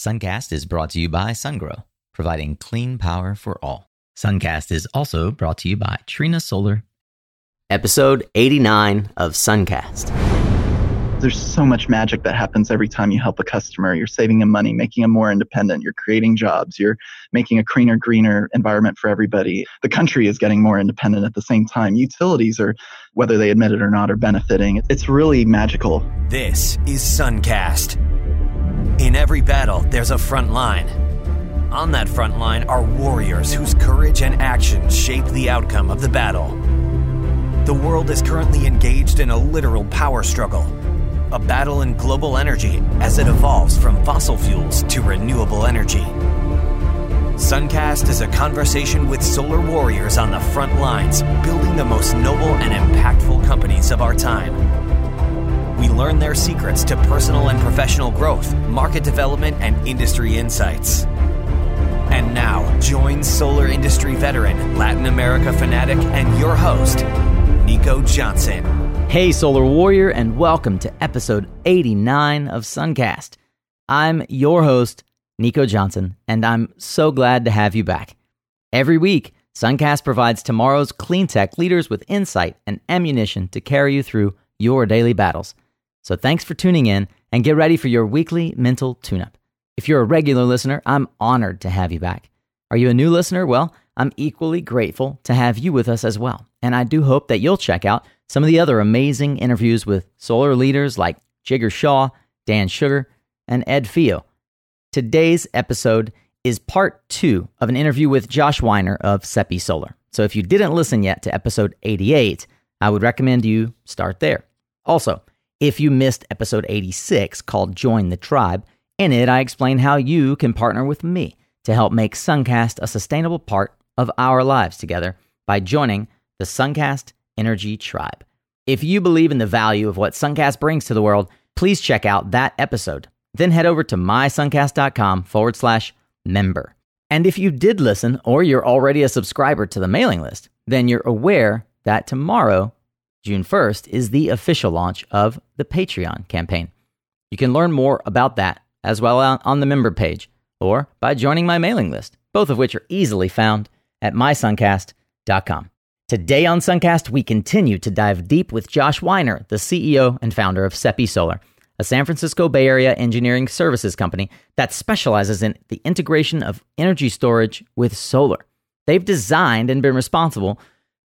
Suncast is brought to you by SunGrow, providing clean power for all. Suncast is also brought to you by Trina Solar. Episode 89 of Suncast. There's so much magic that happens every time you help a customer. You're saving them money, making them more independent. You're creating jobs. You're making a cleaner, greener environment for everybody. The country is getting more independent at the same time. Utilities are, whether they admit it or not, are benefiting. It's really magical. This is Suncast. In every battle, there's a front line. On that front line are warriors whose courage and actions shape the outcome of the battle. The world is currently engaged in a literal power struggle, a battle in global energy as it evolves from fossil fuels to renewable energy. Suncast is a conversation with solar warriors on the front lines, building the most noble and impactful companies of our time. We learn their secrets to personal and professional growth, market development, and industry insights. And now, join solar industry veteran, Latin America fanatic, and your host, Nico Johnson. Hey, Solar Warrior, and welcome to episode 89 of Suncast. I'm your host, Nico Johnson, and I'm so glad to have you back. Every week, Suncast provides tomorrow's clean tech leaders with insight and ammunition to carry you through your daily battles. So thanks for tuning in and get ready for your weekly mental tune up. If you're a regular listener, I'm honored to have you back. Are you a new listener? Well, I'm equally grateful to have you with us as well. And I do hope that you'll check out some of the other amazing interviews with solar leaders like Jigar Shah, Dan Shugar, and Ed Feo. Today's episode is part two of an interview with Josh Weiner of Seppi Solar. So if you didn't listen yet to episode 88, I would recommend you start there. Also, if you missed episode 86 called Join the Tribe, in it I explain how you can partner with me to help make Suncast a sustainable part of our lives together by joining the Suncast Energy Tribe. If you believe in the value of what Suncast brings to the world, please check out that episode. Then head over to mysuncast.com forward slash member. And if you did listen or you're already a subscriber to the mailing list, then you're aware that tomorrow June 1st is the official launch of the Patreon campaign. You can learn more about that as well on the member page or by joining my mailing list, both of which are easily found at mysuncast.com. Today on Suncast, we continue to dive deep with Josh Weiner, the CEO and founder of SEPI Solar, a San Francisco Bay Area engineering services company that specializes in the integration of energy storage with solar. They've designed and been responsible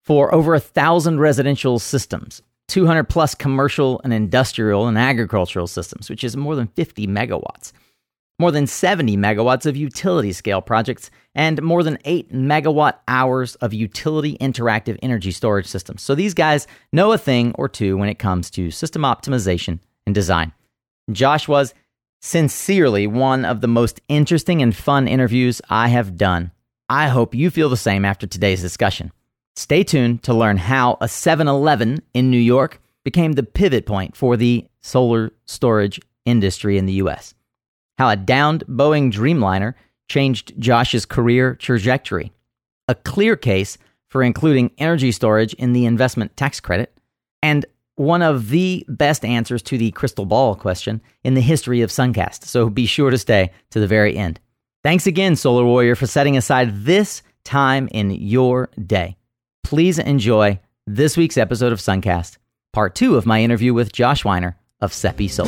for over a thousand residential systems, 200 plus commercial and industrial and agricultural systems, which is more than 50 megawatts, more than 70 megawatts of utility scale projects, and more than 8 megawatt hours of utility interactive energy storage systems. So these guys know a thing or two when it comes to system optimization and design. Josh was sincerely one of the most interesting and fun interviews I have done. I hope you feel the same after today's discussion. Stay tuned to learn how a 7 Eleven in New York became the pivot point for the solar storage industry in the US. How a downed Boeing Dreamliner changed Josh's career trajectory. A clear case for including energy storage in the investment tax credit. And one of the best answers to the crystal ball question in the history of Suncast. So be sure to stay to the very end. Thanks again, Solar Warrior, for setting aside this time in your day please enjoy this week's episode of Suncast, part two of my interview with Josh Weiner of Seppi Soul.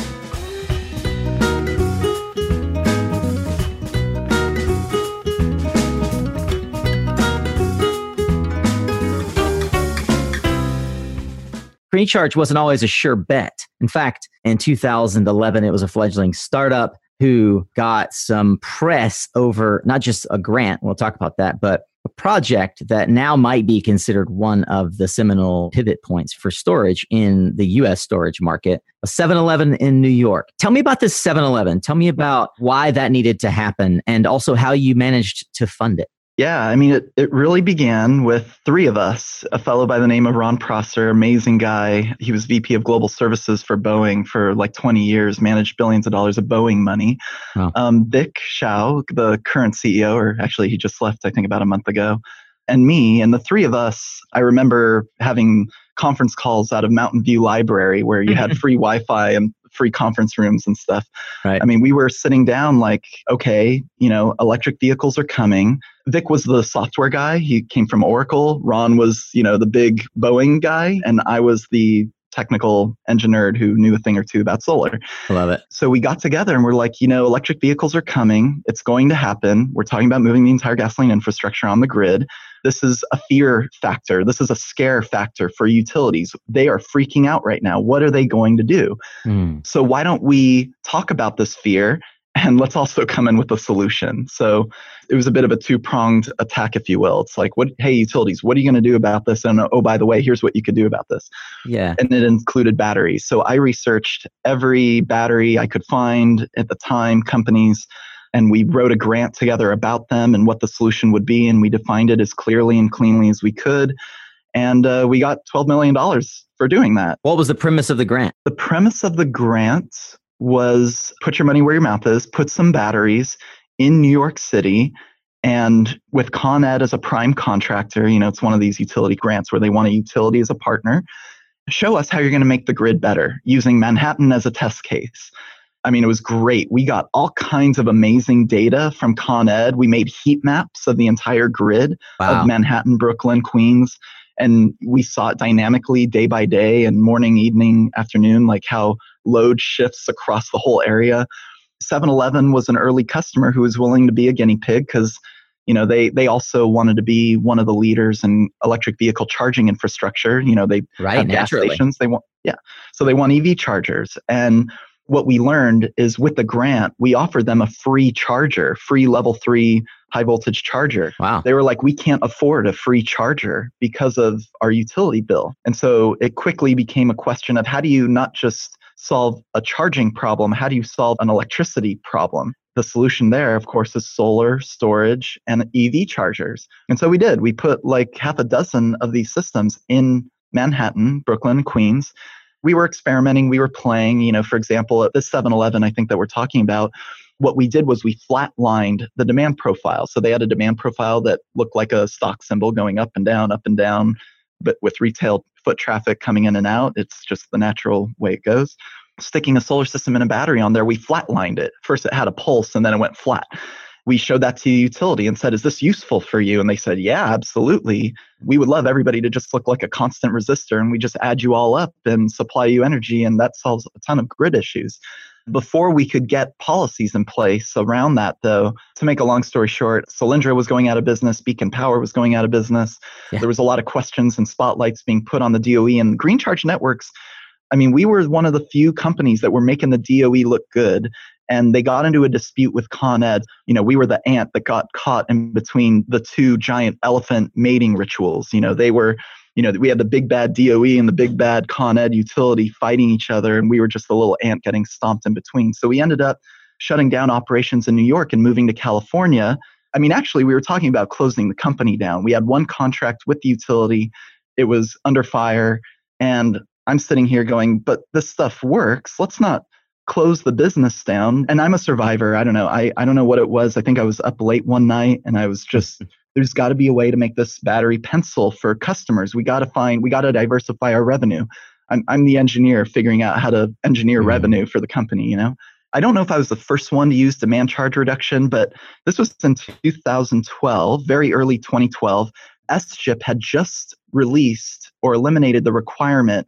Green Charge wasn't always a sure bet. In fact, in 2011, it was a fledgling startup who got some press over not just a grant, we'll talk about that, but project that now might be considered one of the seminal pivot points for storage in the US storage market, a 7 Eleven in New York. Tell me about this 7 Eleven. Tell me about why that needed to happen and also how you managed to fund it. Yeah, I mean, it, it really began with three of us. A fellow by the name of Ron Prosser, amazing guy. He was VP of Global Services for Boeing for like 20 years, managed billions of dollars of Boeing money. Wow. Um, Vic Shao, the current CEO, or actually he just left, I think, about a month ago, and me. And the three of us, I remember having conference calls out of Mountain View Library where you had mm-hmm. free Wi Fi and free conference rooms and stuff. Right. I mean, we were sitting down like, okay, you know, electric vehicles are coming. Vic was the software guy. He came from Oracle. Ron was, you know, the big Boeing guy. And I was the technical engine nerd who knew a thing or two about solar. I love it. So we got together and we're like, you know, electric vehicles are coming. It's going to happen. We're talking about moving the entire gasoline infrastructure on the grid. This is a fear factor. This is a scare factor for utilities. They are freaking out right now. What are they going to do? Mm. So why don't we talk about this fear and let's also come in with a solution. So it was a bit of a two-pronged attack, if you will. It's like, what, hey, utilities, what are you going to do about this? And oh, by the way, here's what you could do about this. Yeah. And it included batteries. So I researched every battery I could find at the time, companies, and we wrote a grant together about them and what the solution would be. And we defined it as clearly and cleanly as we could. And uh, we got $12 million for doing that. What was the premise of the grant? The premise of the grant was put your money where your mouth is, put some batteries in New York City. And with Con Ed as a prime contractor, you know, it's one of these utility grants where they want a utility as a partner. Show us how you're going to make the grid better using Manhattan as a test case. I mean, it was great. We got all kinds of amazing data from Con Ed. We made heat maps of the entire grid Wow. of Manhattan, Brooklyn, Queens. And we saw it dynamically day by day and morning, evening, afternoon, like how load shifts across the whole area. 7-Eleven was an early customer who was willing to be a guinea pig because you know they they also wanted to be one of the leaders in electric vehicle charging infrastructure. You know they right. have gas stations. They want yeah, so they want EV chargers. And what we learned is with the grant, we offered them a free charger, free level three high voltage charger. Wow. They were like, we can't afford a free charger because of our utility bill. And so it quickly became a question of how do you not just solve a charging problem, how do you solve an electricity problem? The solution there, of course, is solar storage and EV chargers. And so we did. We put like half a dozen of these systems in Manhattan, Brooklyn, Queens. We were experimenting, we were playing, you know, for example, at this 7 Eleven, I think that we're talking about, what we did was we flatlined the demand profile. So they had a demand profile that looked like a stock symbol going up and down, up and down, but with retail foot traffic coming in and out. It's just the natural way it goes. Sticking a solar system and a battery on there, we flatlined it. First, it had a pulse and then it went flat. We showed that to the utility and said, Is this useful for you? And they said, Yeah, absolutely. We would love everybody to just look like a constant resistor and we just add you all up and supply you energy. And that solves a ton of grid issues. Before we could get policies in place around that, though, to make a long story short, Solyndra was going out of business, Beacon Power was going out of business. Yeah. There was a lot of questions and spotlights being put on the DOE and Green Charge Networks. I mean, we were one of the few companies that were making the DOE look good. And they got into a dispute with Con Ed. You know, we were the ant that got caught in between the two giant elephant mating rituals. You know, they were you know, we had the big bad DOE and the big bad Con Ed utility fighting each other, and we were just the little ant getting stomped in between. So we ended up shutting down operations in New York and moving to California. I mean, actually, we were talking about closing the company down. We had one contract with the utility, it was under fire. And I'm sitting here going, but this stuff works. Let's not close the business down. And I'm a survivor. I don't know. I, I don't know what it was. I think I was up late one night and I was just there's got to be a way to make this battery pencil for customers. We got to find, we got to diversify our revenue. I'm, I'm the engineer figuring out how to engineer Mhm. revenue for the company, you know? I don't know if I was the first one to use demand charge reduction, but this was in 2012, very early 2012. SGIP had just released or eliminated the requirement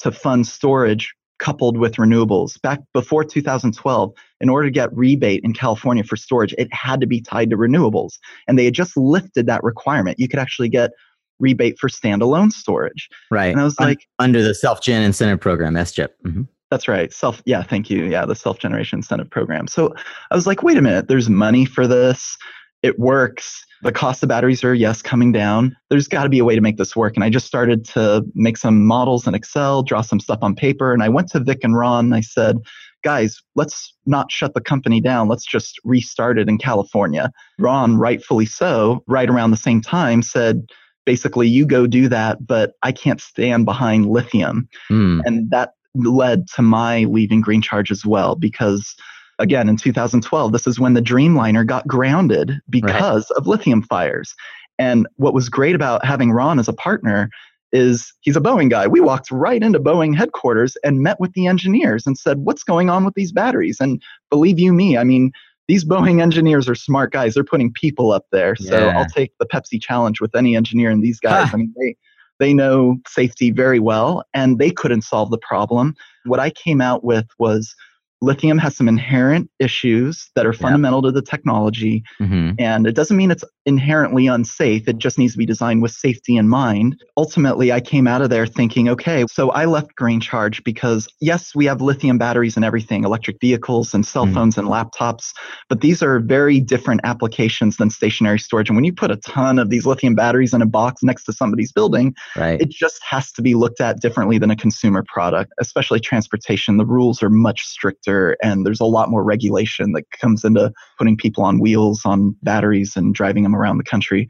to fund storage coupled with renewables. Back before 2012, in order to get rebate in California for storage, it had to be tied to renewables. And they had just lifted that requirement. You could actually get rebate for standalone storage. Right. And I was Un- like, under the self gen incentive program, SGIP. Mhm. that's right. Self, yeah, thank you. Yeah, the self generation incentive program. So I was like, wait a minute, there's money for this. It works. The cost of batteries are, yes, coming down. There's got to be a way to make this work. And I just started to make some models in Excel, draw some stuff on paper. And I went to Vic and Ron and I said, guys, let's not shut the company down. Let's just restart it in California. Ron, rightfully so, right around the same time, said, basically, you go do that, but I can't stand behind lithium Mm. and that led to my leaving green charge as well because again in 2012 this is when the dreamliner got grounded because of lithium fires and what was great about having ron as a partner is he's a Boeing guy. We walked right into Boeing headquarters and met with the engineers and said, What's going on with these batteries? And believe you me, I mean, these Boeing engineers are smart guys. They're putting people up there. So Yeah. I'll take the Pepsi challenge with any engineer and these guys. I mean, they they know safety very well and they couldn't solve the problem. What I came out with was lithium has some inherent issues that are fundamental to the technology hmm and it doesn't mean it's inherently unsafe. It just needs to be designed with safety in mind. Ultimately, I came out of there thinking, okay, so I left Green Charge because, yes, we have lithium batteries and everything, electric vehicles and cell Mm. phones and laptops, but these are very different applications than stationary storage. And when you put a ton of these lithium batteries in a box next to somebody's building, Right. it just has to be looked at differently than a consumer product, especially transportation. The rules are much stricter and there's a lot more regulation that comes into putting people on wheels on batteries and driving them around the country.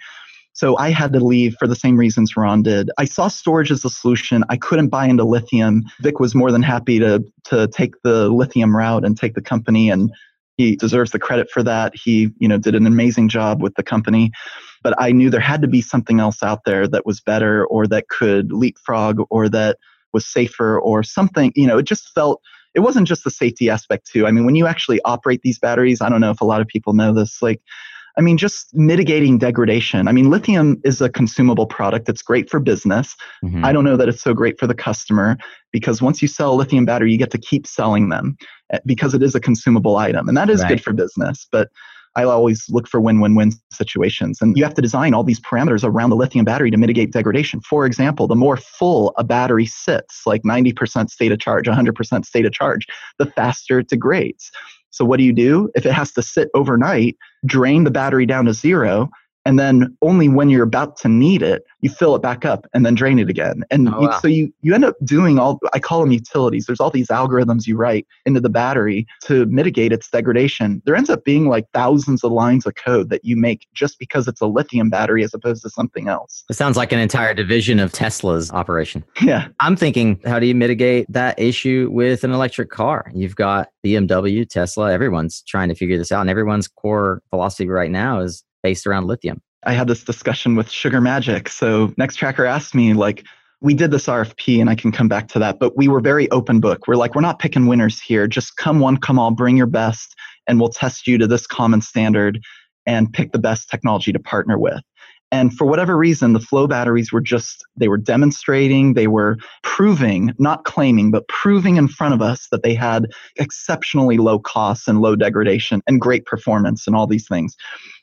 So I had to leave for the same reasons Ron did. I saw storage as a solution. I couldn't buy into lithium. Vic was more than happy to to take the lithium route and take the company and he deserves the credit for that. He, you know, did an amazing job with the company. But I knew there had to be something else out there that was better or that could leapfrog or that was safer or something, you know, it just felt it wasn't just the safety aspect too. I mean, when you actually operate these batteries, I don't know if a lot of people know this, like I mean, just mitigating degradation. I mean, lithium is a consumable product. that's great for business. Mhm. I don't know that it's so great for the customer because once you sell a lithium battery, you get to keep selling them eh, because it is a consumable item. And that is Right. good for business. But I always look for win win win situations. And you have to design all these parameters around the lithium battery to mitigate degradation. For example, the more full a battery sits, like 90% state of charge, 100% state of charge, the faster it degrades. So, what do you do? If it has to sit overnight, drain the battery down to zero. And then only when you're about to need it, you fill it back up and then drain it again. And Oh, you, wow. so you, you end up doing all, I call them utilities. There's all these algorithms you write into the battery to mitigate its degradation. There ends up being like thousands of lines of code that you make just because it's a lithium battery as opposed to something else. It sounds like an entire division of Tesla's operation. Yeah. I'm thinking, how do you mitigate that issue with an electric car? You've got BMW, Tesla, everyone's trying to figure this out, and everyone's core philosophy right now is based around lithium. I had this discussion with Sugar Magic. So Nextracker asked me, like, we did this RFP, and I can come back to that, but we were very open book. We're like, we're not picking winners here. Just come one, come all, bring your best, and we'll test you to this common standard and pick the best technology to partner with. And for whatever reason, the flow batteries were just, they were demonstrating, they were proving, not claiming, but proving in front of us that they had exceptionally low costs and low degradation and great performance and all these things.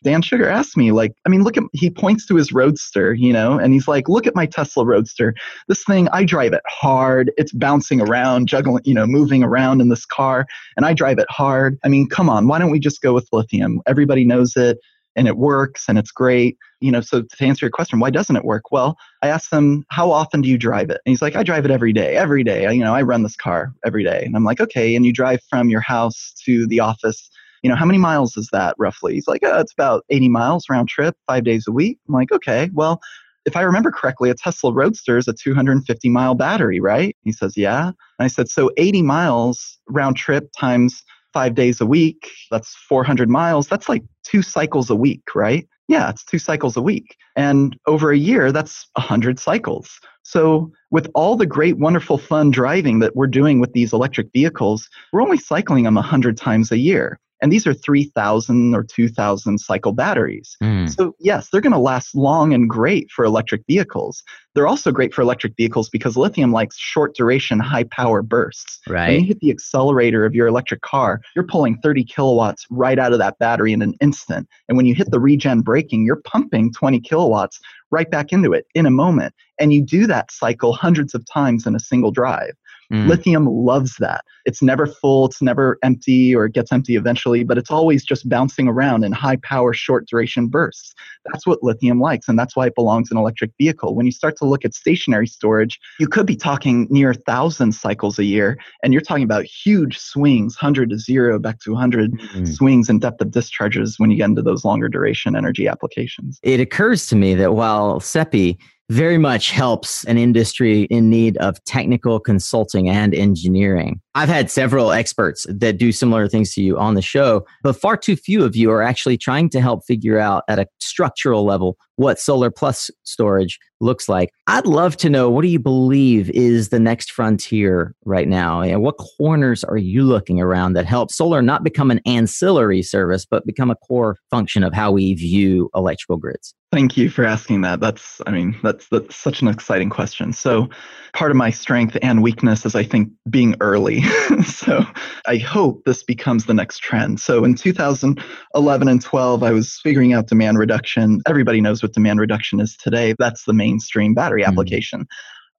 Dan Shugar asked me, like, I mean, look at, he points to his Roadster, you know, and he's like, look at my Tesla Roadster. This thing, I drive it hard. It's bouncing around, juggling, you know, moving around in this car, and I drive it hard. I mean, come on, why don't we just go with lithium? Everybody knows it and it works and it's great. You know, so to answer your question, why doesn't it work? Well, I asked him, how often do you drive it? And he's like, I drive it every day, every day. I- You know, I run this car every day. And I'm like, okay. And you drive from your house to the office. You know, how many miles is that roughly? He's like, oh, it's about 80 miles round trip, five days a week. I'm like, okay, well, if I remember correctly, a Tesla Roadster is a 250 mile battery, right? He says, yeah. And I said, so 80 miles round trip times five days a week, that's 400 miles. That's like two cycles a week, right? Yeah, it's two cycles a week. And over a year, that's 100 cycles. So, with all the great, wonderful, fun driving that we're doing with these electric vehicles, we're only cycling them 100 times a year. And these are 3,000 or 2,000 cycle batteries. Mm. So, yes, they're going to last long and great for electric vehicles. They're also great for electric vehicles because lithium likes short duration, high power bursts. Right. When you hit the accelerator of your electric car, you're pulling 30 kilowatts right out of that battery in an instant. And when you hit the regen braking, you're pumping 20 kilowatts right back into it in a moment. And you do that cycle hundreds of times in a single drive. Mm. Lithium loves that. It's never full, it's never empty, or it gets empty eventually, but it's always just bouncing around in high power, short duration bursts. That's what lithium likes, and that's why it belongs in an electric vehicle. When you start to look at stationary storage, you could be talking near 1,000 cycles a year, and you're talking about huge swings 100 to 0, back to 100 Mm. swings in depth of discharges when you get into those longer duration energy applications. It occurs to me that while SEPI very much helps an industry in need of technical consulting and engineering, I've had several experts that do similar things to you on the show, but far too few of you are actually trying to help figure out at a structural level what solar plus storage looks like. I'd love to know what do you believe is the next frontier right now? And what corners are you looking around that help solar not become an ancillary service, but become a core function of how we view electrical grids? Thank you for asking that. That's, I mean, that's that's such an exciting question. So, part of my strength and weakness is, I think, being early. so, I hope this becomes the next trend. So, in 2011 and 12, I was figuring out demand reduction. Everybody knows what demand reduction is today. That's the mainstream battery mm-hmm. application.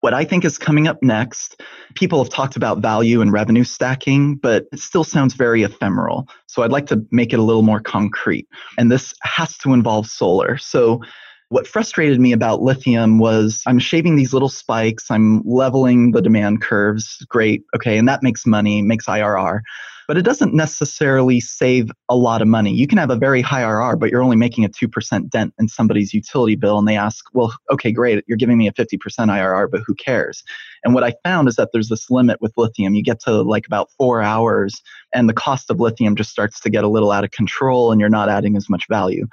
What I think is coming up next, people have talked about value and revenue stacking, but it still sounds very ephemeral. So I'd like to make it a little more concrete. And this has to involve solar. So what frustrated me about lithium was I'm shaving these little spikes, I'm leveling the demand curves. Great. Okay. And that makes money, makes IRR but it doesn't necessarily save a lot of money. You can have a very high IRR, but you're only making a 2% dent in somebody's utility bill. And they ask, well, okay, great, you're giving me a 50% IRR, but who cares? And what I found is that there's this limit with lithium. You get to like about four hours, and the cost of lithium just starts to get a little out of control, and you're not adding as much value.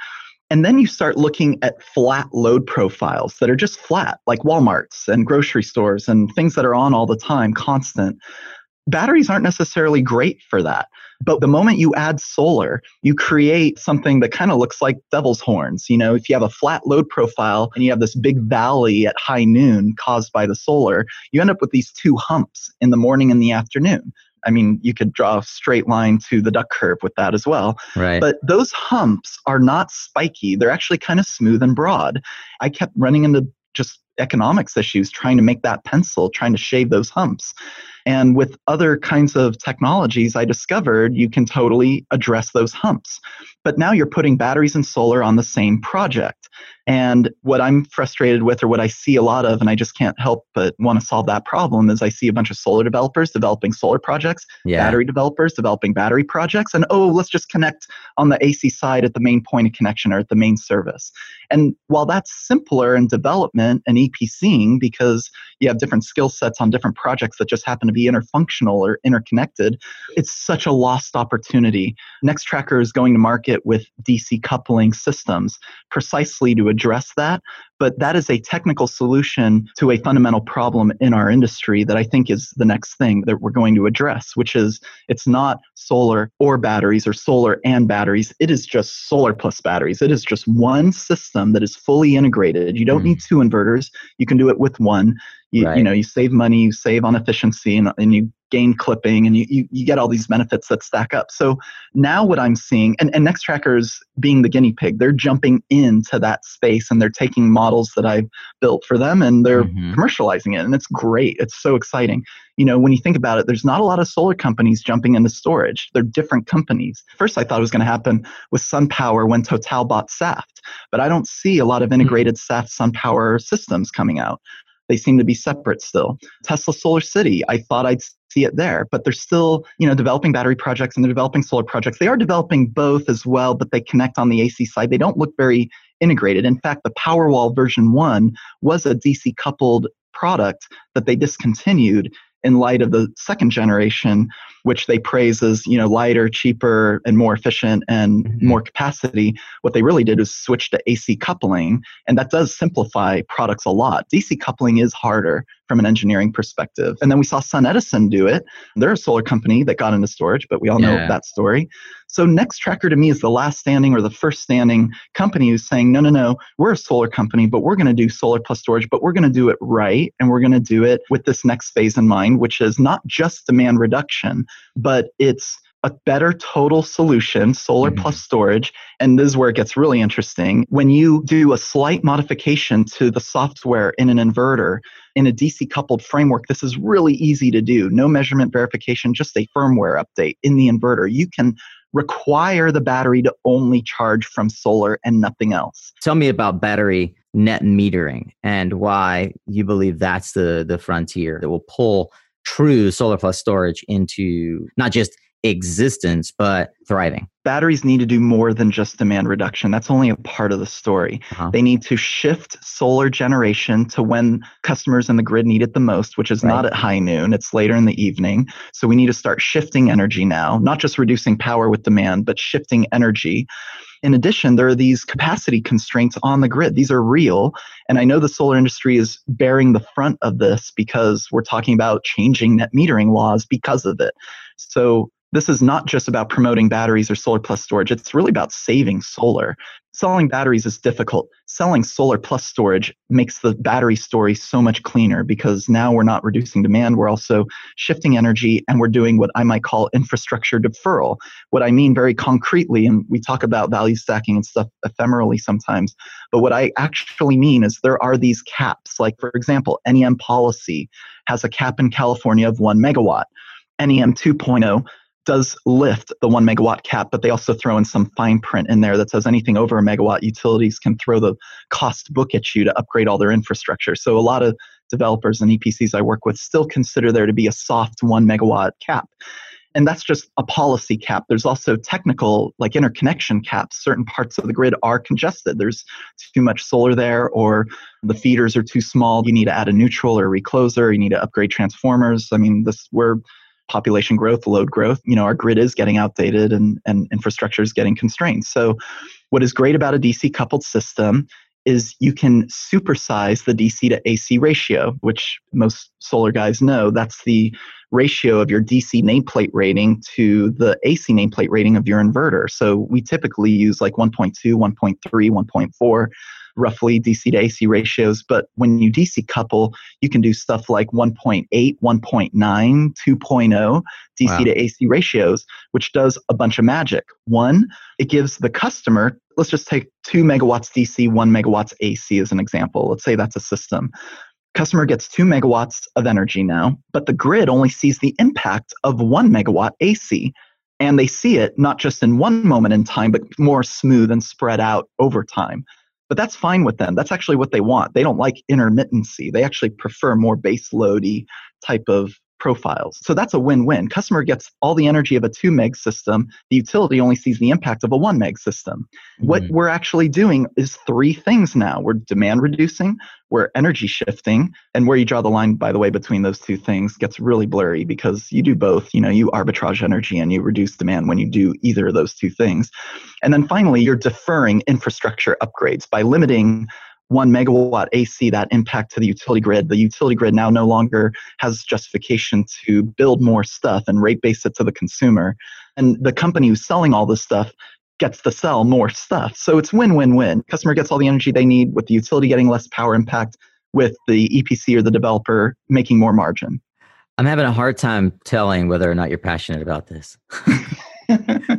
And then you start looking at flat load profiles that are just flat, like Walmarts and grocery stores and things that are on all the time, constant batteries aren't necessarily great for that. But the moment you add solar, you create something that kind of looks like devil's horns. You know, if you have a flat load profile and you have this big valley at high noon caused by the solar, you end up with these two humps in the morning and the afternoon. I mean, you could draw a straight line to the duck curve with that as well. Right. But those humps are not spiky. They're actually kind of smooth and broad. I kept running into just economics issues trying to make that pencil, trying to shave those humps. And with other kinds of technologies, I discovered you can totally address those humps. But now you're putting batteries and solar on the same project. And what I'm frustrated with, or what I see a lot of, and I just can't help but want to solve that problem, is I see a bunch of solar developers developing solar projects, yeah. battery developers developing battery projects, and oh, let's just connect on the AC side at the main point of connection or at the main service. And while that's simpler in development and EPCing because you have different skill sets on different projects that just happen to be interfunctional or interconnected, it's such a lost opportunity. Nextracker is going to market with DC coupling systems precisely to address that. But that is a technical solution to a fundamental problem in our industry that I think is the next thing that we're going to address, which is it's not solar or batteries or solar and batteries. It is just solar plus batteries. It is just one system that is fully integrated. You don't mm. need two inverters. You can do it with one. You, right. you know, you save money, you save on efficiency, and, and you gain clipping and you, you, you, get all these benefits that stack up. So now what I'm seeing, and, and Nextracker's being the guinea pig, they're jumping into that space and they're taking models that I've built for them and they're mm-hmm. commercializing it. And it's great. It's so exciting. You know, when you think about it, there's not a lot of solar companies jumping into storage. They're different companies. First, I thought it was going to happen with SunPower when Total bought Saft, but I don't see a lot of integrated mm-hmm. Saft SunPower systems coming out. They seem to be separate still. Tesla Solar City, I thought I'd see it there, but they're still, you know, developing battery projects and they're developing solar projects. They are developing both as well, but they connect on the AC side. They don't look very integrated. In fact, the Powerwall version 1 was a DC coupled product that they discontinued in light of the second generation which they praise as you know lighter, cheaper, and more efficient and mm-hmm. more capacity. What they really did is switch to AC coupling, and that does simplify products a lot. DC coupling is harder from an engineering perspective. And then we saw Sun Edison do it. They're a solar company that got into storage, but we all know that story. So Nextracker to me is the last standing or the first standing company who's saying, no, no, no, we're a solar company, but we're going to do solar plus storage, but we're going to do it right. And we're going to do it with this next phase in mind, which is not just demand reduction, but it's a better total solution, solar mm-hmm. plus storage. And this is where it gets really interesting. When you do a slight modification to the software in an inverter, in a DC coupled framework, this is really easy to do. No measurement verification, just a firmware update in the inverter. You can require the battery to only charge from solar and nothing else. Tell me about battery net metering and why you believe that's the the frontier that will pull true solar plus storage into not just existence, but thriving. Batteries need to do more than just demand reduction. That's only a part of the story. Uh-huh. They need to shift solar generation to when customers in the grid need it the most, which is right. not at high noon, it's later in the evening. So we need to start shifting energy now, not just reducing power with demand, but shifting energy. In addition, there are these capacity constraints on the grid. These are real. And I know the solar industry is bearing the front of this because we're talking about changing net metering laws because of it. So this is not just about promoting batteries or solar plus storage. It's really about saving solar. Selling batteries is difficult. Selling solar plus storage makes the battery story so much cleaner because now we're not reducing demand. We're also shifting energy and we're doing what I might call infrastructure deferral. What I mean very concretely, and we talk about value stacking and stuff ephemerally sometimes, but what I actually mean is there are these caps. Like, for example, NEM policy has a cap in California of one megawatt. NEM 2.0 does lift the one megawatt cap, but they also throw in some fine print in there that says anything over a megawatt, utilities can throw the cost book at you to upgrade all their infrastructure. So a lot of developers and EPCs I work with still consider there to be a soft one megawatt cap. And that's just a policy cap. There's also technical, like interconnection caps. Certain parts of the grid are congested. There's too much solar there, or the feeders are too small. You need to add a neutral or a recloser. You need to upgrade transformers. I mean, this we're population growth, load growth, you know, our grid is getting outdated and, and infrastructure is getting constrained. So, what is great about a DC coupled system is you can supersize the DC to AC ratio, which most solar guys know. That's the ratio of your DC nameplate rating to the AC nameplate rating of your inverter. So we typically use like 1.2, 1.3, 1.4 roughly DC to AC ratios. But when you DC couple, you can do stuff like 1.8, 1.9, 2.0 DC wow. to AC ratios, which does a bunch of magic. One, it gives the customer, let's just take two megawatts DC, one megawatts AC as an example. Let's say that's a system. Customer gets two megawatts of energy now, but the grid only sees the impact of one megawatt AC. And they see it not just in one moment in time, but more smooth and spread out over time. But that's fine with them. That's actually what they want. They don't like intermittency. They actually prefer more base loady type of profiles. So that's a win-win. Customer gets all the energy of a 2 meg system. The utility only sees the impact of a 1 meg system. Mm-hmm. What we're actually doing is three things now. We're demand reducing, we're energy shifting, and where you draw the line by the way between those two things gets really blurry because you do both. You know, you arbitrage energy and you reduce demand when you do either of those two things. And then finally, you're deferring infrastructure upgrades by limiting one megawatt AC that impact to the utility grid. The utility grid now no longer has justification to build more stuff and rate base it to the consumer. And the company who's selling all this stuff gets to sell more stuff. So it's win win win. Customer gets all the energy they need with the utility getting less power impact, with the EPC or the developer making more margin. I'm having a hard time telling whether or not you're passionate about this.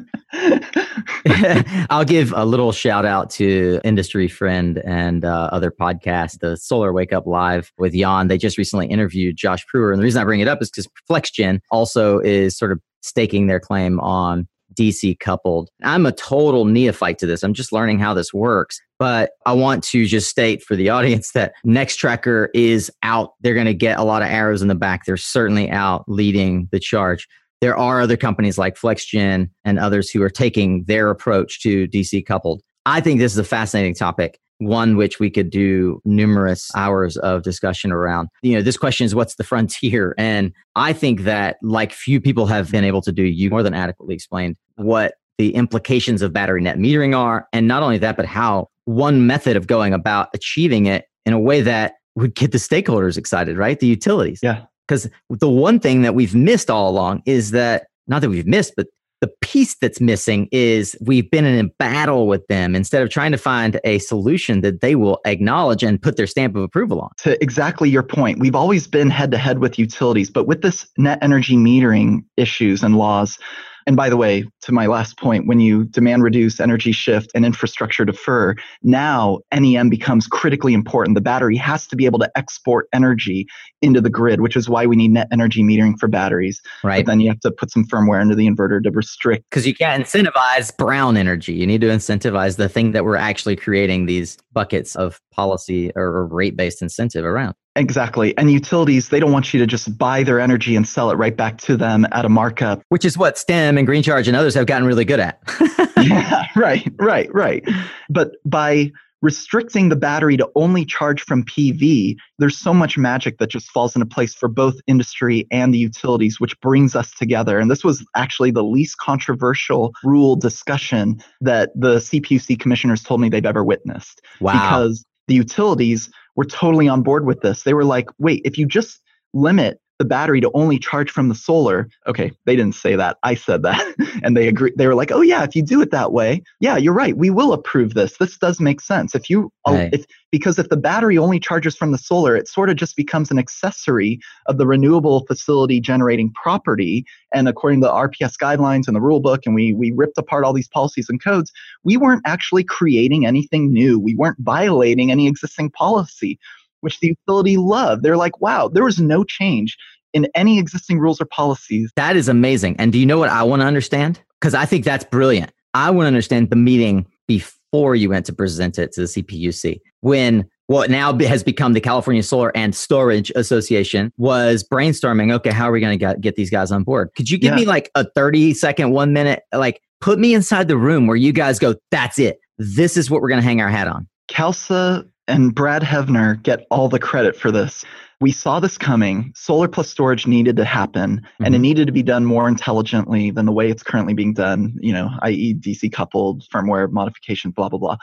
I'll give a little shout out to industry friend and uh, other podcast, the Solar Wake Up Live with Jan. They just recently interviewed Josh Brewer. And the reason I bring it up is because FlexGen also is sort of staking their claim on DC coupled. I'm a total neophyte to this. I'm just learning how this works. But I want to just state for the audience that Nextracker is out. They're going to get a lot of arrows in the back. They're certainly out leading the charge there are other companies like FlexGen and others who are taking their approach to DC coupled. I think this is a fascinating topic, one which we could do numerous hours of discussion around. You know, this question is what's the frontier? And I think that, like few people have been able to do, you more than adequately explained what the implications of battery net metering are. And not only that, but how one method of going about achieving it in a way that would get the stakeholders excited, right? The utilities. Yeah. Because the one thing that we've missed all along is that, not that we've missed, but the piece that's missing is we've been in a battle with them instead of trying to find a solution that they will acknowledge and put their stamp of approval on. To exactly your point, we've always been head to head with utilities, but with this net energy metering issues and laws, and by the way, to my last point, when you demand reduce, energy shift, and infrastructure defer, now NEM becomes critically important. The battery has to be able to export energy into the grid, which is why we need net energy metering for batteries. Right. But then you have to put some firmware into the inverter to restrict. Because you can't incentivize brown energy. You need to incentivize the thing that we're actually creating these buckets of policy or rate based incentive around. Exactly. And utilities, they don't want you to just buy their energy and sell it right back to them at a markup. Which is what STEM and Green Charge and others have gotten really good at. yeah, right, right, right. But by restricting the battery to only charge from PV, there's so much magic that just falls into place for both industry and the utilities, which brings us together. And this was actually the least controversial rule discussion that the CPUC commissioners told me they've ever witnessed. Wow. Because the utilities were totally on board with this. They were like, wait, if you just limit the battery to only charge from the solar. Okay, they didn't say that. I said that. and they agree. They were like, "Oh yeah, if you do it that way, yeah, you're right. We will approve this. This does make sense. If you oh, Right. if because if the battery only charges from the solar, it sort of just becomes an accessory of the renewable facility generating property. And according to the RPS guidelines and the rule book, and we we ripped apart all these policies and codes, we weren't actually creating anything new. We weren't violating any existing policy which the utility loved. They're like, wow, there was no change in any existing rules or policies. That is amazing. And do you know what I want to understand? Because I think that's brilliant. I want to understand the meeting before you went to present it to the CPUC when what now has become the California Solar and Storage Association was brainstorming. Okay, how are we going to get, these guys on board? Could you give Yeah. me like a 30 second, one minute, like put me inside the room where you guys go, that's it. This is what we're going to hang our hat on. CalSA and Brad Heavner get all the credit for this. We saw this coming. Solar plus storage needed to happen, and it Mhm. needed to be done more intelligently than the way it's currently being done, you know, i.e., DC coupled, firmware modification, blah, blah, blah.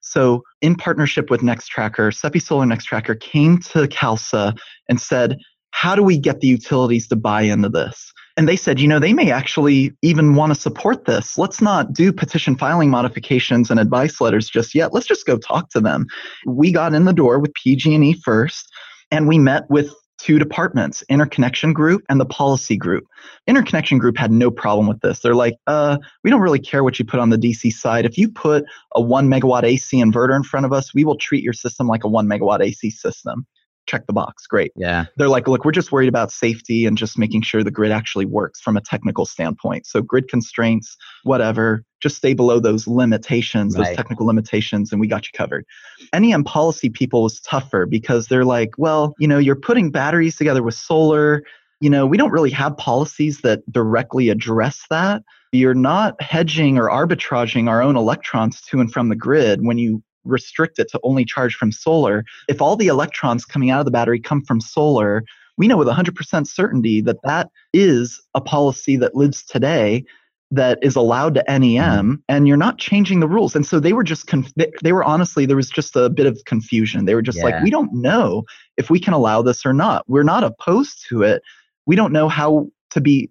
So, in partnership with Nextracker, Seppi Solar Nextracker came to CalSA and said, How do we get the utilities to buy into this? And they said, you know, they may actually even want to support this. Let's not do petition filing modifications and advice letters just yet. Let's just go talk to them. We got in the door with PG&E first, and we met with two departments, interconnection group and the policy group. Interconnection group had no problem with this. They're like, uh, we don't really care what you put on the DC side. If you put a one megawatt AC inverter in front of us, we will treat your system like a one megawatt AC system. Check the box. Great Yeah. they're like, look, we're just worried about safety and just making sure the grid actually works from a technical standpoint. So grid constraints, whatever, just stay below those limitations, Right. those technical limitations, and we got you covered. NEM policy people was tougher because they're like, well, you know, you're putting batteries together with solar. You know, we don't really have policies that directly address that. You're not hedging or arbitraging our own electrons to and from the grid when you restrict it to only charge from solar if all the electrons coming out of the battery come from solar, we know with 100% certainty that that is a policy that lives today that is allowed to NEM mm-hmm. and you're not changing the rules. And so they were just, conf- they, they were honestly, there was just a bit of confusion. They were just Yeah. like, we don't know if we can allow this or not. We're not opposed to it. We don't know how to be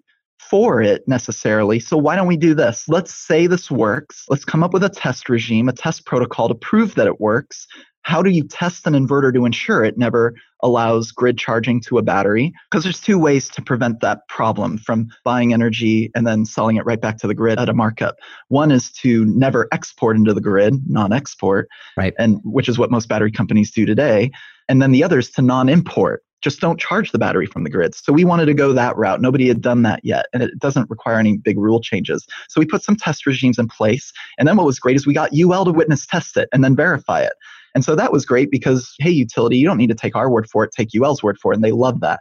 for it necessarily. So why don't we do this? Let's say this works. Let's come up with a test regime, a test protocol to prove that it works. How do you test an inverter to ensure it never allows grid charging to a battery? Because there's two ways to prevent that problem from buying energy and then selling it right back to the grid at a markup. One is to never export into the grid, non-export, Right. and which is what most battery companies do today. And then the other is to non-import. Just don't charge the battery from the grid. So we wanted to go that route. Nobody had done that yet, and it doesn't require any big rule changes. So we put some test regimes in place. And then what was great is we got UL to witness test it and then verify it. And so that was great because, hey, utility, you don't need to take our word for it, take UL's word for it. And they love that.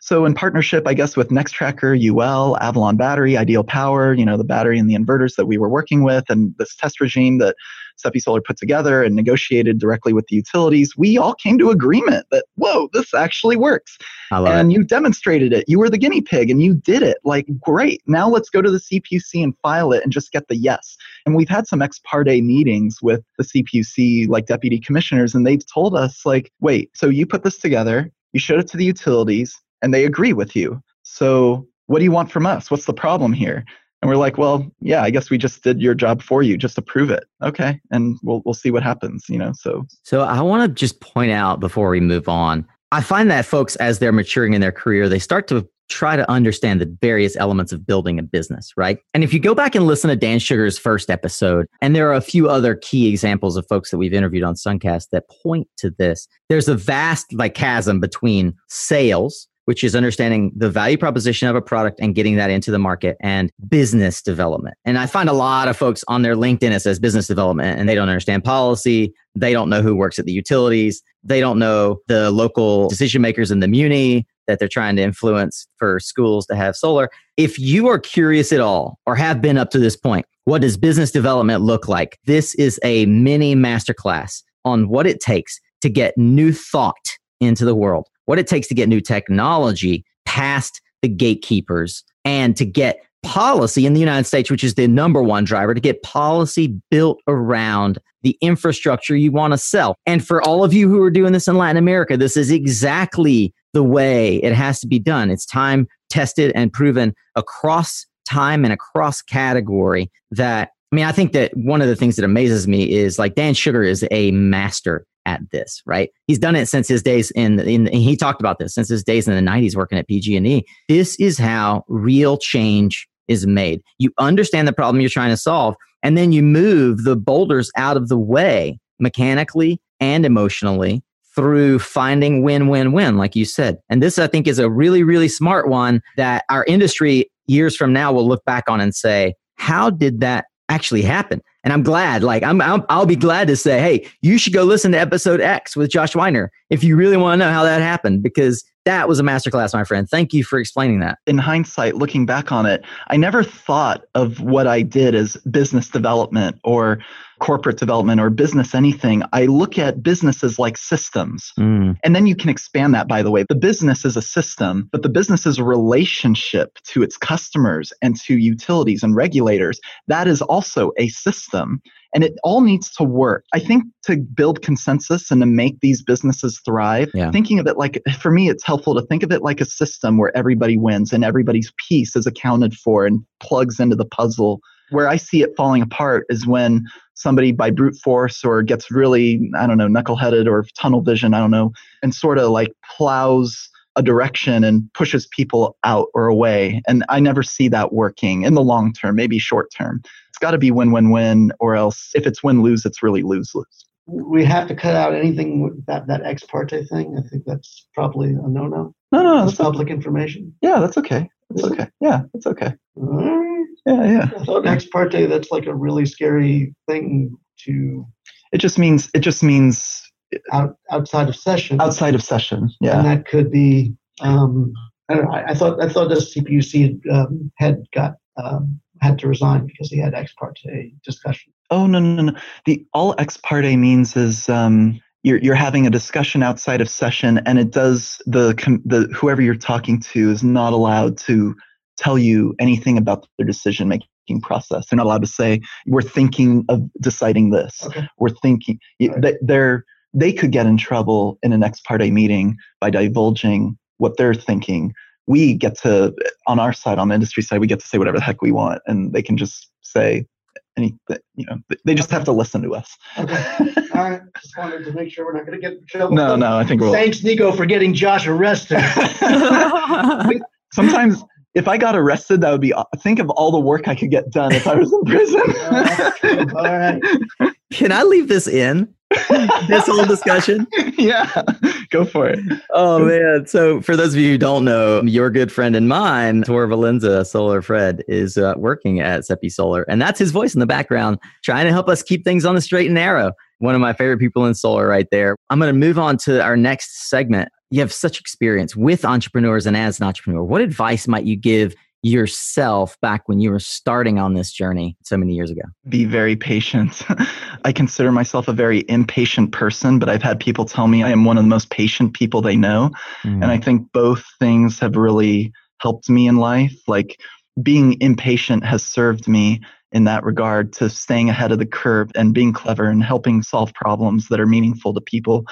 So in partnership, I guess, with Nextracker, UL, Avalon Battery, Ideal Power, you know, the battery and the inverters that we were working with, and this test regime that Seppi Solar put together and negotiated directly with the utilities, we all came to agreement that, whoa, this actually works I love and it. you demonstrated it. You were the guinea pig and you did it. Like, great. Now let's go to the CPUC and file it and just get the yes. And we've had some ex parte meetings with the CPUC, like deputy commissioners, and they've told us, like, wait, so you put this together, you showed it to the utilities, and they agree with you. So what do you want from us? What's the problem here? And we're like, well, yeah, I guess we just did your job for you, just to prove it. Okay. And we'll we'll see what happens, you know. So So I want to just point out before we move on, I find that folks, as they're maturing in their career, they start to try to understand the various elements of building a business, right? And if you go back and listen to Dan Shugar's first episode, and there are a few other key examples of folks that we've interviewed on Suncast that point to this, there's a vast like chasm between sales, which is understanding the value proposition of a product and getting that into the market and business development. And I find a lot of folks on their LinkedIn, it says business development and they don't understand policy. They don't know who works at the utilities. They don't know the local decision makers in the muni that they're trying to influence for schools to have solar. If you are curious at all or have been up to this point, what does business development look like? This is a mini masterclass on what it takes to get new thought into the world, what it takes to get new technology past the gatekeepers and to get policy in the United States, which is the number one driver, to get policy built around the infrastructure you want to sell. And for all of you who are doing this in Latin America, this is exactly the way it has to be done. It's time tested and proven across time and across category that I mean, I think that one of the things that amazes me is like Dan Shugar is a master at this, right? He's done it since his days in, in he talked about this since his days in the 90s working at PG&E. This is how real change is made. You understand the problem you're trying to solve and then you move the boulders out of the way mechanically and emotionally through finding win-win-win like you said. And this I think is a really really smart one that our industry years from now will look back on and say, how did that actually happen? And I'm glad, like, I'm, i will be glad to say, hey, you should go listen to episode X with Josh Weiner if you really want to know how that happened, because that was a masterclass, my friend. Thank you for explaining that. In hindsight, looking back on it, I never thought of what I did as business development or corporate development or business anything. I look at businesses like systems. Mm. And then you can expand that, by the way. The business is a system, but the business is a relationship to its customers and to utilities and regulators. That is also a system and it all needs to work. I think to build consensus and to make these businesses thrive, yeah. thinking of it like, for me, it's helpful to think of it like a system where everybody wins and everybody's piece is accounted for and plugs into the puzzle. Where I see it falling apart is when somebody by brute force or gets really, I don't know, knuckleheaded or tunnel vision, I don't know, and sort of like plows a direction and pushes people out or away. And I never see that working in the long term, maybe short term It's got to be win win win, or else if it's win lose, it's really lose lose. We have to cut out anything that that ex parte thing. I think that's probably a no no. No, no, that's public okay. information. Yeah, that's okay. That's okay. Yeah, that's okay. Right. Yeah, yeah. I thought ex parte that's like a really scary thing to. It just means it just means out, outside of session. Outside of session, yeah. And that could be. Um, I don't know. I, I thought I thought the CPUC um, had got um, had to resign because he had ex parte discussion. Oh no no no! The all ex parte means is um, you're you're having a discussion outside of session, and it does the the whoever you're talking to is not allowed to tell you anything about their decision making process. They're not allowed to say we're thinking of deciding this. Okay. We're thinking. Right. They're they could get in trouble in an ex parte meeting by divulging what they're thinking we get to on our side on the industry side we get to say whatever the heck we want and they can just say anything. you know they just have to listen to us okay all right just wanted to make sure we're not going to get in trouble no no i think we'll thanks nico for getting josh arrested sometimes if I got arrested, that would be. Think of all the work I could get done if I was in prison. all right. Can I leave this in? this whole discussion? yeah, go for it. Oh man! So for those of you who don't know, your good friend and mine, Tor Valenza, Solar Fred, is uh, working at SepiSolar, and that's his voice in the background, trying to help us keep things on the straight and narrow. One of my favorite people in solar, right there. I'm going to move on to our next segment. You have such experience with entrepreneurs and as an entrepreneur. What advice might you give yourself back when you were starting on this journey so many years ago? Be very patient. I consider myself a very impatient person, but I've had people tell me I am one of the most patient people they know. Mm. And I think both things have really helped me in life. Like being impatient has served me in that regard to staying ahead of the curve and being clever and helping solve problems that are meaningful to people.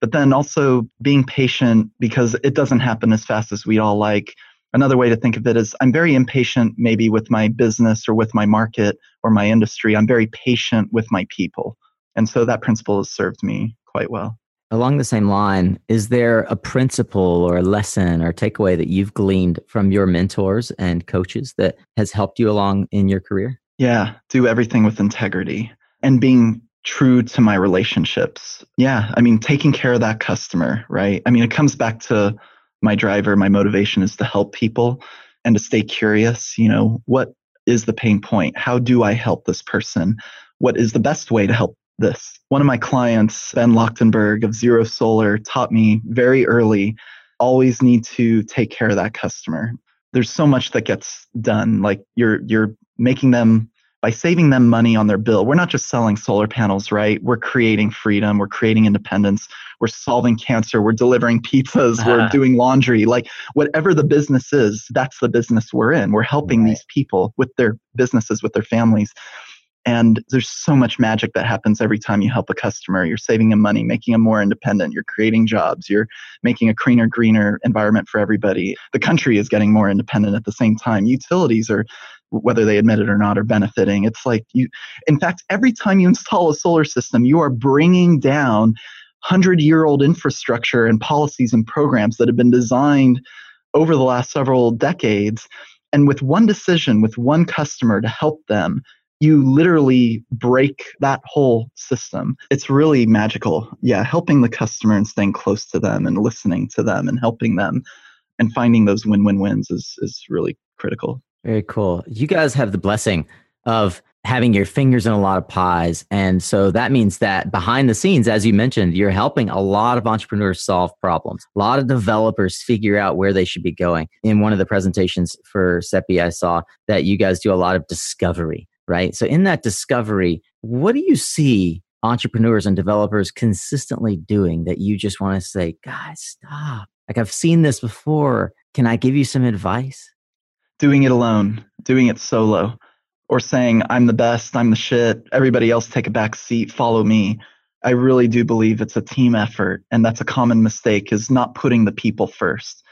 But then also being patient because it doesn't happen as fast as we all like another way to think of it is I'm very impatient maybe with my business or with my market or my industry. I'm very patient with my people. And so that principle has served me quite well. Along the same line, is there a principle or a lesson or takeaway that you've gleaned from your mentors and coaches that has helped you along in your career? Yeah, do everything with integrity and being true to my relationships. Yeah, I mean, taking care of that customer, right? I mean, it comes back to my driver, my motivation is to help people and to stay curious. You know, what is the pain point? How do I help this person? What is the best way to help this? One of my clients, Ben Lochtenberg of Zero Solar, taught me very early always need to take care of that customer. There's so much that gets done. Like you're you're making them by saving them money on their bill. We're not just selling solar panels, right? We're creating freedom, we're creating independence, we're solving cancer, we're delivering pizzas, uh-huh. we're doing laundry. Like whatever the business is, that's the business we're in. We're helping right. these people with their businesses, with their families. And there's so much magic that happens every time you help a customer. You're saving them money, making them more independent. You're creating jobs. You're making a cleaner, greener environment for everybody. The country is getting more independent at the same time. Utilities are whether they admit it or not, are benefiting. It's like you, in fact, every time you install a solar system, you are bringing down 100 year old infrastructure and policies and programs that have been designed over the last several decades. And with one decision, with one customer to help them, you literally break that whole system. It's really magical. Yeah, helping the customer and staying close to them and listening to them and helping them and finding those win win wins is, is really critical. Very cool. You guys have the blessing of having your fingers in a lot of pies. And so that means that behind the scenes, as you mentioned, you're helping a lot of entrepreneurs solve problems. A lot of developers figure out where they should be going. In one of the presentations for SepiSolar, I saw that you guys do a lot of discovery, right? So in that discovery, what do you see entrepreneurs and developers consistently doing that you just want to say, guys, stop? Like I've seen this before. Can I give you some advice? Doing it alone, doing it solo, or saying, I'm the best, I'm the shit, everybody else take a back seat, follow me. I really do believe it's a team effort. And that's a common mistake is not putting the people first.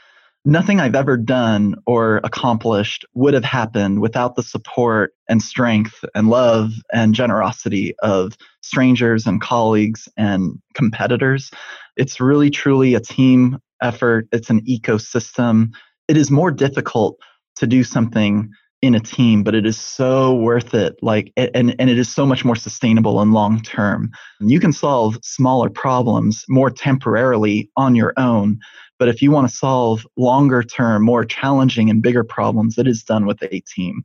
Nothing I've ever done or accomplished would have happened without the support and strength and love and generosity of strangers and colleagues and competitors. It's really, truly a team effort. It's an ecosystem. It is more difficult to do something in a team, but it is so worth it. Like, and, and it is so much more sustainable and long term. You can solve smaller problems more temporarily on your own. But if you want to solve longer term, more challenging and bigger problems, it is done with a team.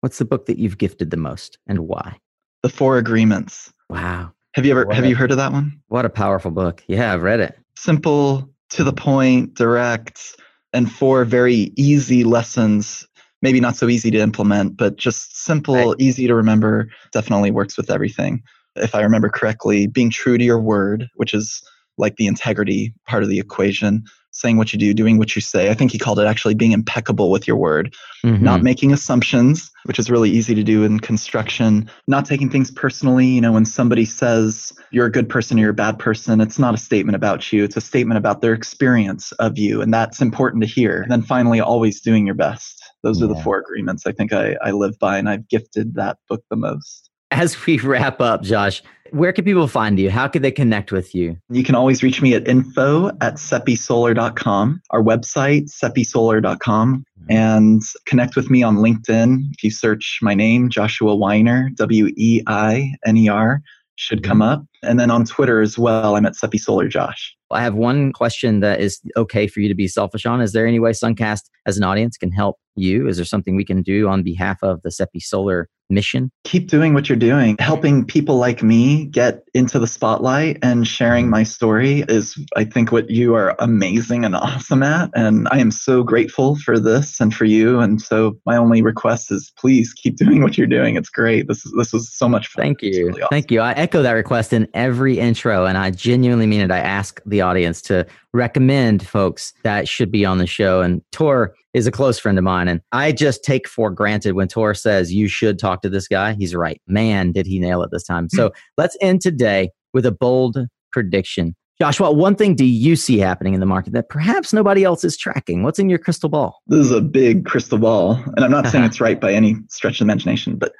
What's the book that you've gifted the most and why? The Four Agreements. Wow. Have you ever what have a, you heard of that one? What a powerful book. Yeah, I've read it. Simple, to the point, direct and four very easy lessons maybe not so easy to implement but just simple right. easy to remember definitely works with everything if i remember correctly being true to your word which is like the integrity part of the equation saying what you do, doing what you say. I think he called it actually being impeccable with your word, mm-hmm. not making assumptions, which is really easy to do in construction, not taking things personally. You know, when somebody says you're a good person or you're a bad person, it's not a statement about you, it's a statement about their experience of you. And that's important to hear. And then finally, always doing your best. Those yeah. are the four agreements I think I, I live by, and I've gifted that book the most. As we wrap up, Josh, where can people find you? How can they connect with you? You can always reach me at info at sepisolar.com, our website, sepisolar.com, mm-hmm. and connect with me on LinkedIn. If you search my name, Joshua Weiner, W E I N E R, should come up. And then on Twitter as well, I'm at SepiSolar Josh. I have one question that is okay for you to be selfish on. Is there any way Suncast as an audience can help you? Is there something we can do on behalf of the SepiSolar mission? Keep doing what you're doing. Helping people like me get into the spotlight and sharing mm-hmm. my story is, I think, what you are amazing and awesome at. And I am so grateful for this and for you. And so my only request is please keep doing what you're doing. It's great. This is this was so much fun. Thank you. Really awesome. Thank you. I echo that request in every intro, and I genuinely mean it. I ask the audience to recommend folks that should be on the show. And Tor is a close friend of mine. And I just take for granted when Tor says you should talk to this guy, he's right. Man, did he nail it this time. So hmm. let's end today with a bold prediction. Joshua, one thing do you see happening in the market that perhaps nobody else is tracking? What's in your crystal ball? This is a big crystal ball. And I'm not saying it's right by any stretch of imagination, but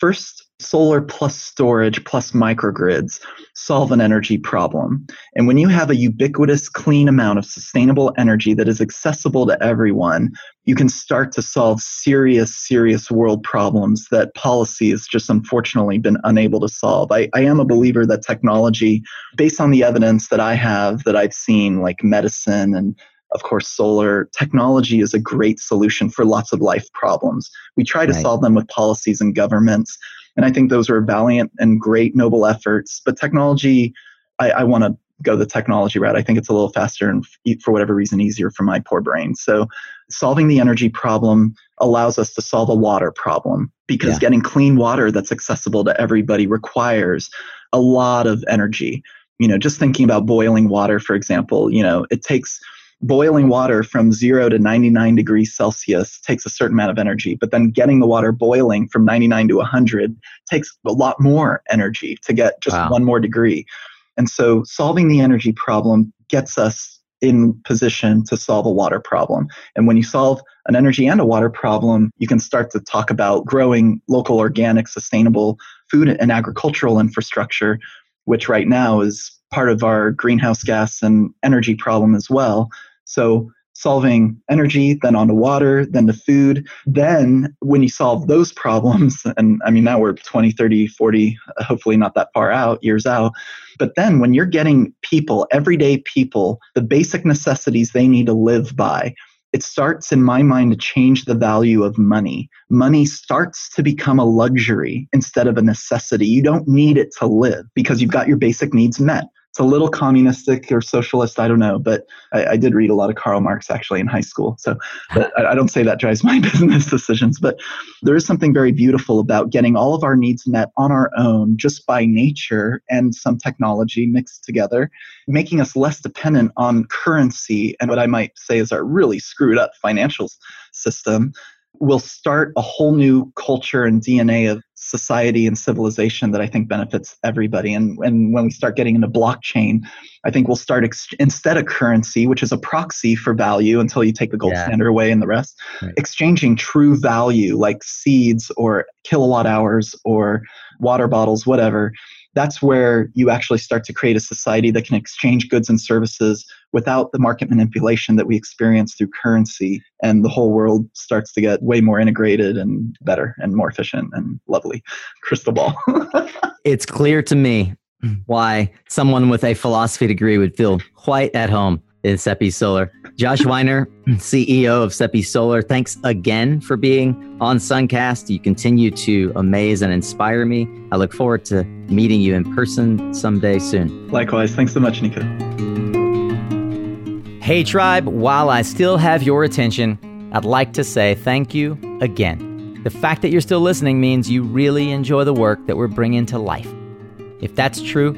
first, solar plus storage plus microgrids solve an energy problem. And when you have a ubiquitous, clean amount of sustainable energy that is accessible to everyone, you can start to solve serious, serious world problems that policy has just unfortunately been unable to solve. I, I am a believer that technology, based on the evidence that I have, that I've seen, like medicine and of course, solar. Technology is a great solution for lots of life problems. We try to right. solve them with policies and governments. And I think those are valiant and great, noble efforts. But technology, I, I want to go the technology route. I think it's a little faster and for whatever reason easier for my poor brain. So solving the energy problem allows us to solve a water problem because yeah. getting clean water that's accessible to everybody requires a lot of energy. You know, just thinking about boiling water, for example, you know, it takes boiling water from zero to 99 degrees Celsius takes a certain amount of energy, but then getting the water boiling from 99 to 100 takes a lot more energy to get just wow. one more degree. And so solving the energy problem gets us in position to solve a water problem. And when you solve an energy and a water problem, you can start to talk about growing local, organic, sustainable food and agricultural infrastructure, which right now is part of our greenhouse gas and energy problem as well. So solving energy, then on to water, then to food. Then when you solve those problems, and I mean, now we're 20, 30, 40, hopefully not that far out, years out. But then when you're getting people, everyday people, the basic necessities they need to live by, it starts in my mind to change the value of money. Money starts to become a luxury instead of a necessity. You don't need it to live because you've got your basic needs met it's a little communistic or socialist. I don't know, but I, I, did read a lot of Karl Marx actually in high school. So I, I, don't say that drives my business decisions, but there is something very beautiful about getting all of our needs met on our own just by nature and some technology mixed together, making us less dependent on currency and what I might say is our really screwed up financial system will start a whole new culture and DNA of society and civilization that I think benefits everybody. And, and when we start getting into blockchain, I think we'll start ex- instead of currency, which is a proxy for value until you take the gold yeah. standard away and the rest, right. exchanging true value like seeds or kilowatt hours or water bottles, whatever that's where you actually start to create a society that can exchange goods and services without the market manipulation that we experience through currency. And the whole world starts to get way more integrated and better and more efficient and lovely. Crystal ball. it's clear to me why someone with a philosophy degree would feel quite at home in SepiSolar. Josh Weiner, CEO of SepiSolar, thanks again for being on Suncast. You continue to amaze and inspire me. I look forward to meeting you in person someday soon. Likewise. Thanks so much, Nico. Hey, tribe, while I still have your attention, I'd like to say thank you again. The fact that you're still listening means you really enjoy the work that we're bringing to life. If that's true,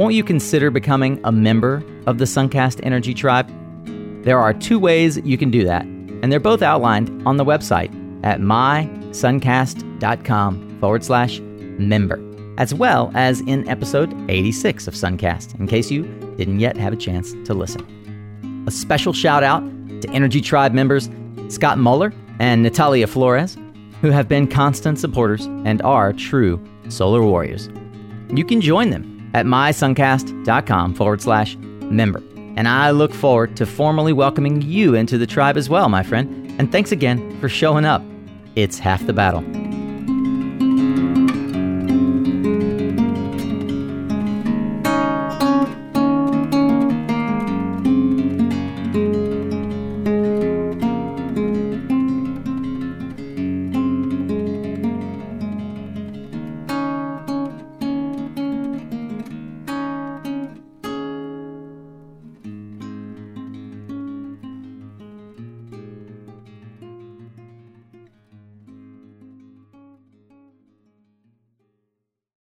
won't you consider becoming a member of the Suncast Energy Tribe? There are two ways you can do that, and they're both outlined on the website at mysuncast.com forward slash member, as well as in episode 86 of Suncast, in case you didn't yet have a chance to listen. A special shout out to Energy Tribe members Scott Muller and Natalia Flores, who have been constant supporters and are true solar warriors. You can join them at mysuncast.com forward slash member. And I look forward to formally welcoming you into the tribe as well, my friend. And thanks again for showing up. It's half the battle.